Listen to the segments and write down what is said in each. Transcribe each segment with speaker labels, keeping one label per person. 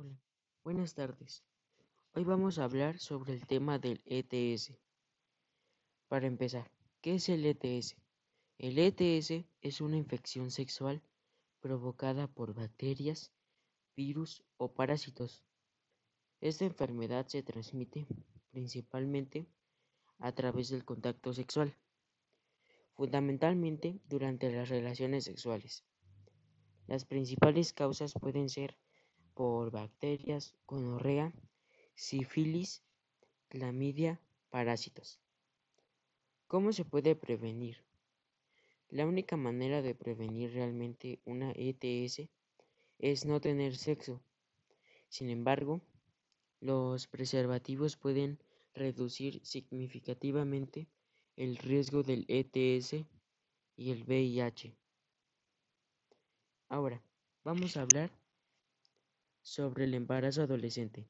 Speaker 1: Hola, buenas tardes. Hoy vamos a hablar sobre el tema del ETS. Para empezar, ¿qué es el ETS? El ETS es una infección sexual provocada por bacterias, virus o parásitos. Esta enfermedad se transmite principalmente a través del contacto sexual, fundamentalmente durante las relaciones sexuales. Las principales causas pueden ser por bacterias, gonorrea, sífilis, clamidia, parásitos. ¿Cómo se puede prevenir? La única manera de prevenir realmente una ETS es no tener sexo. Sin embargo, los preservativos pueden reducir significativamente el riesgo del ETS y el VIH. Ahora, vamos a hablar sobre el embarazo adolescente.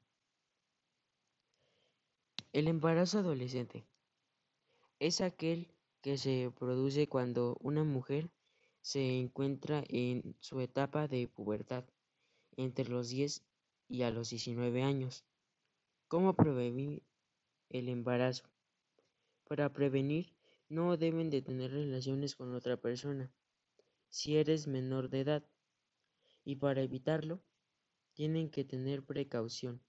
Speaker 1: El embarazo adolescente es aquel que se produce cuando una mujer se encuentra en su etapa de pubertad entre los 10 y a los 19 años. ¿Cómo prevenir el embarazo? Para prevenir no deben de tener relaciones con otra persona si eres menor de edad y para evitarlo tienen que tener precaución.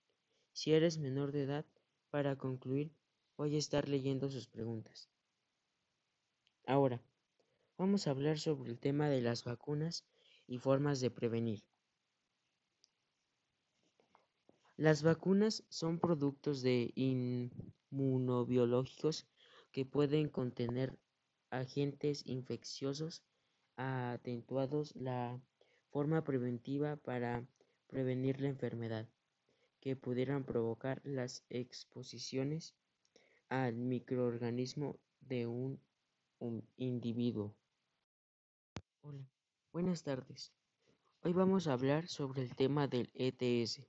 Speaker 1: Si eres menor de edad, para concluir, voy a estar leyendo sus preguntas. Ahora, vamos a hablar sobre el tema de las vacunas y formas de prevenir. Las vacunas son productos de inmunobiológicos que pueden contener agentes infecciosos atenuados la forma preventiva para prevenir la enfermedad que pudieran provocar las exposiciones al microorganismo de un, individuo. Hola, buenas tardes. Hoy vamos a hablar sobre el tema del ETS.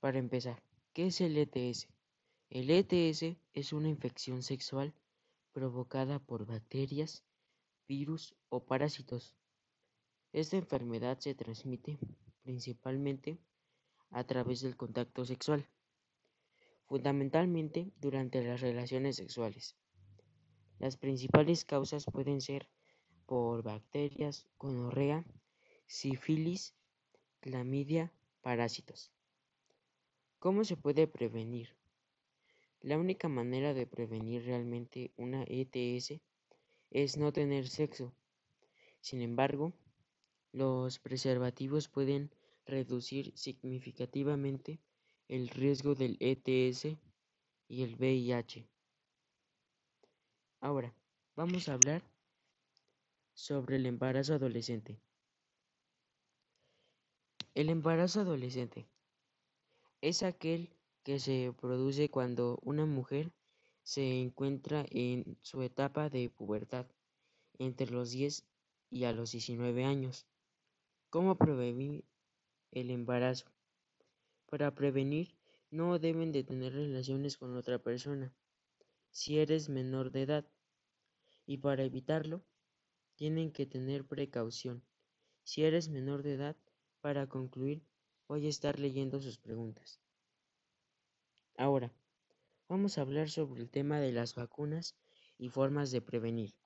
Speaker 1: Para empezar, ¿qué es el ETS? El ETS es una infección sexual provocada por bacterias, virus o parásitos. Esta enfermedad se transmite principalmente a través del contacto sexual, fundamentalmente durante las relaciones sexuales. Las principales causas pueden ser por bacterias, gonorrea, sífilis, clamidia, parásitos. ¿Cómo se puede prevenir? La única manera de prevenir realmente una ETS es no tener sexo. Sin embargo, los preservativos pueden reducir significativamente el riesgo del ETS y el VIH. Ahora, vamos a hablar sobre el embarazo adolescente. El embarazo adolescente es aquel que se produce cuando una mujer se encuentra en su etapa de pubertad entre los 10 y a los 19 años. ¿Cómo prevenir el embarazo? Para prevenir no deben de tener relaciones con otra persona si eres menor de edad y para evitarlo tienen que tener precaución. Si eres menor de edad, para concluir, voy a estar leyendo sus preguntas. Ahora, vamos a hablar sobre el tema de las vacunas y formas de prevenir.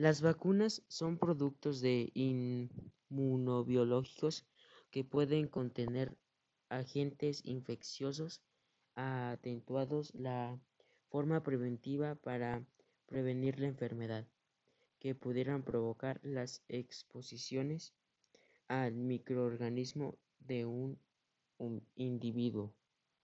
Speaker 1: Las vacunas son productos de inmunobiológicos que pueden contener agentes infecciosos atenuados la forma preventiva para prevenir la enfermedad que pudieran provocar las exposiciones al microorganismo de un individuo.